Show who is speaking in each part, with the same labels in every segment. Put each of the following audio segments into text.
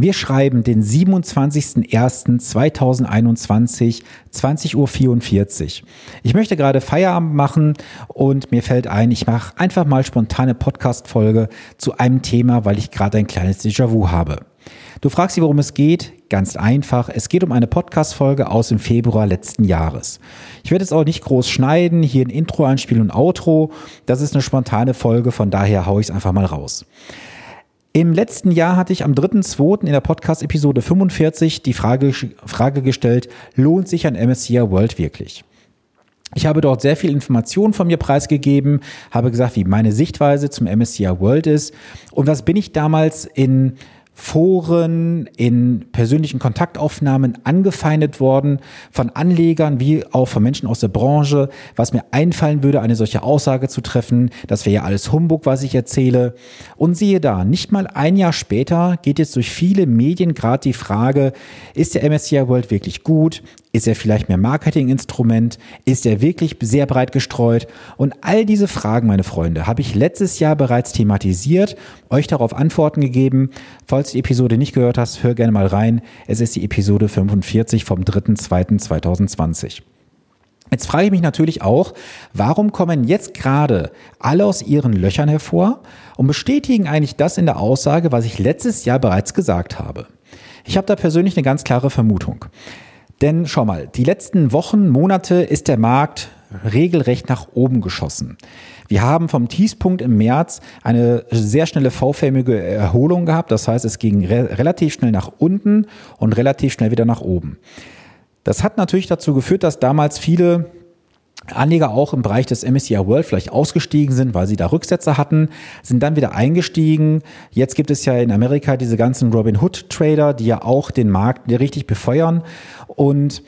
Speaker 1: Wir schreiben den 27.01.2021, 20.44 Uhr. Ich möchte gerade Feierabend machen und mir fällt ein, ich mache einfach mal spontane Podcast-Folge zu einem Thema, weil ich gerade ein kleines Déjà-vu habe. Du fragst sie, worum es geht. Ganz einfach. Es geht um eine Podcast-Folge aus dem Februar letzten Jahres. Ich werde jetzt auch nicht groß schneiden, hier ein Intro einspielen und Outro. Das ist eine spontane Folge, von daher haue ich es einfach mal raus. Im letzten Jahr hatte ich am 3.2. in der Podcast-Episode 45 die Frage, Frage gestellt, lohnt sich ein MSCI World wirklich? Ich habe dort sehr viel Informationen von mir preisgegeben, habe gesagt, wie meine Sichtweise zum MSCI World ist und was bin ich damals in Foren, in persönlichen Kontaktaufnahmen angefeindet worden von Anlegern wie auch von Menschen aus der Branche, was mir einfallen würde, eine solche Aussage zu treffen. Das wäre ja alles Humbug, was ich erzähle. Und siehe da, nicht mal ein Jahr später geht jetzt durch viele Medien gerade die Frage, ist der MSCI World wirklich gut? Ist er vielleicht mehr Marketinginstrument? Ist er wirklich sehr breit gestreut? Und all diese Fragen, meine Freunde, habe ich letztes Jahr bereits thematisiert, euch darauf Antworten gegeben. Falls du die Episode nicht gehört hast, hör gerne mal rein. Es ist die Episode 45 vom 3.2.2020. Jetzt frage ich mich natürlich auch, warum kommen jetzt gerade alle aus ihren Löchern hervor und bestätigen eigentlich das in der Aussage, was ich letztes Jahr bereits gesagt habe? Ich habe da persönlich eine ganz klare Vermutung. Denn schau mal, die letzten Wochen, Monate ist der Markt regelrecht nach oben geschossen. Wir haben vom Tiefpunkt im März eine sehr schnelle V-förmige Erholung gehabt. Das heißt, es ging re relativ schnell nach unten und relativ schnell wieder nach oben. Das hat natürlich dazu geführt, dass damals viele Anleger auch im Bereich des MSCI World vielleicht ausgestiegen sind, weil sie da Rücksätze hatten, sind dann wieder eingestiegen. Jetzt gibt es ja in Amerika diese ganzen Robin Hood Trader, die ja auch den Markt richtig befeuern und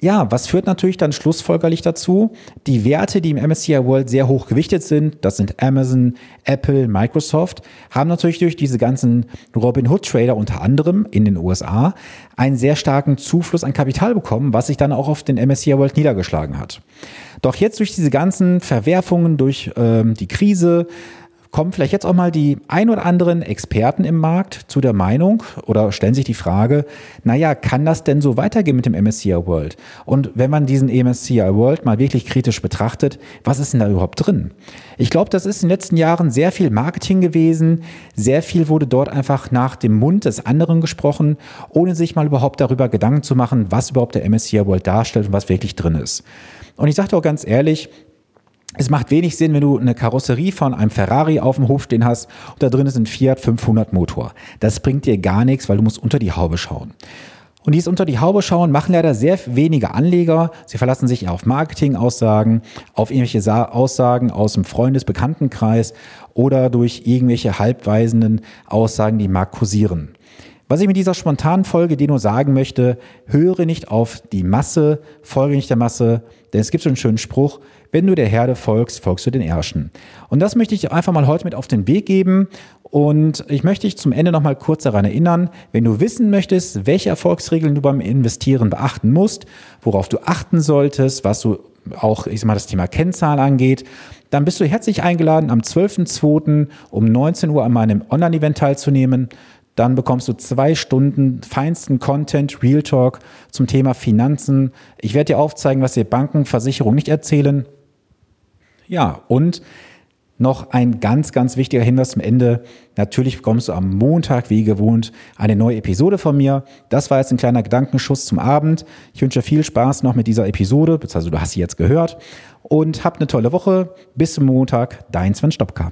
Speaker 1: ja, was führt natürlich dann schlussfolgerlich dazu? Die Werte, die im MSCI World sehr hoch gewichtet sind, das sind Amazon, Apple, Microsoft, haben natürlich durch diese ganzen Robinhood Trader unter anderem in den USA einen sehr starken Zufluss an Kapital bekommen, was sich dann auch auf den MSCI World niedergeschlagen hat. Doch jetzt durch diese ganzen Verwerfungen, durch ähm, die Krise, kommen vielleicht jetzt auch mal die ein oder anderen Experten im Markt zu der Meinung oder stellen sich die Frage, naja, kann das denn so weitergehen mit dem MSCI World? Und wenn man diesen MSCI World mal wirklich kritisch betrachtet, was ist denn da überhaupt drin? Ich glaube, das ist in den letzten Jahren sehr viel Marketing gewesen. Sehr viel wurde dort einfach nach dem Mund des anderen gesprochen, ohne sich mal überhaupt darüber Gedanken zu machen, was überhaupt der MSCI World darstellt und was wirklich drin ist. Und ich sage auch ganz ehrlich, es macht wenig Sinn, wenn du eine Karosserie von einem Ferrari auf dem Hof stehen hast und da drin ist ein Fiat 500 Motor. Das bringt dir gar nichts, weil du musst unter die Haube schauen. Und dies unter die Haube schauen machen leider sehr wenige Anleger. Sie verlassen sich auf Marketing-Aussagen, auf irgendwelche Aussagen aus dem Freundesbekanntenkreis oder durch irgendwelche halbweisenden Aussagen, die Markt kursieren. Was ich mit dieser spontanen Folge dir nur sagen möchte, höre nicht auf die Masse, folge nicht der Masse, denn es gibt so einen schönen Spruch, wenn du der Herde folgst, folgst du den Ärschen. Und das möchte ich einfach mal heute mit auf den Weg geben. Und ich möchte dich zum Ende noch mal kurz daran erinnern, wenn du wissen möchtest, welche Erfolgsregeln du beim Investieren beachten musst, worauf du achten solltest, was du auch, ich sag mal, das Thema Kennzahl angeht, dann bist du herzlich eingeladen, am 12.02. um 19 Uhr an meinem Online-Event teilzunehmen. Dann bekommst du zwei Stunden feinsten Content, Real Talk zum Thema Finanzen. Ich werde dir aufzeigen, was dir Banken, Versicherungen nicht erzählen. Ja, und noch ein ganz, ganz wichtiger Hinweis zum Ende. Natürlich bekommst du am Montag, wie gewohnt, eine neue Episode von mir. Das war jetzt ein kleiner Gedankenschuss zum Abend. Ich wünsche viel Spaß noch mit dieser Episode, beziehungsweise du hast sie jetzt gehört. Und habt eine tolle Woche. Bis zum Montag. Dein Sven Stopka.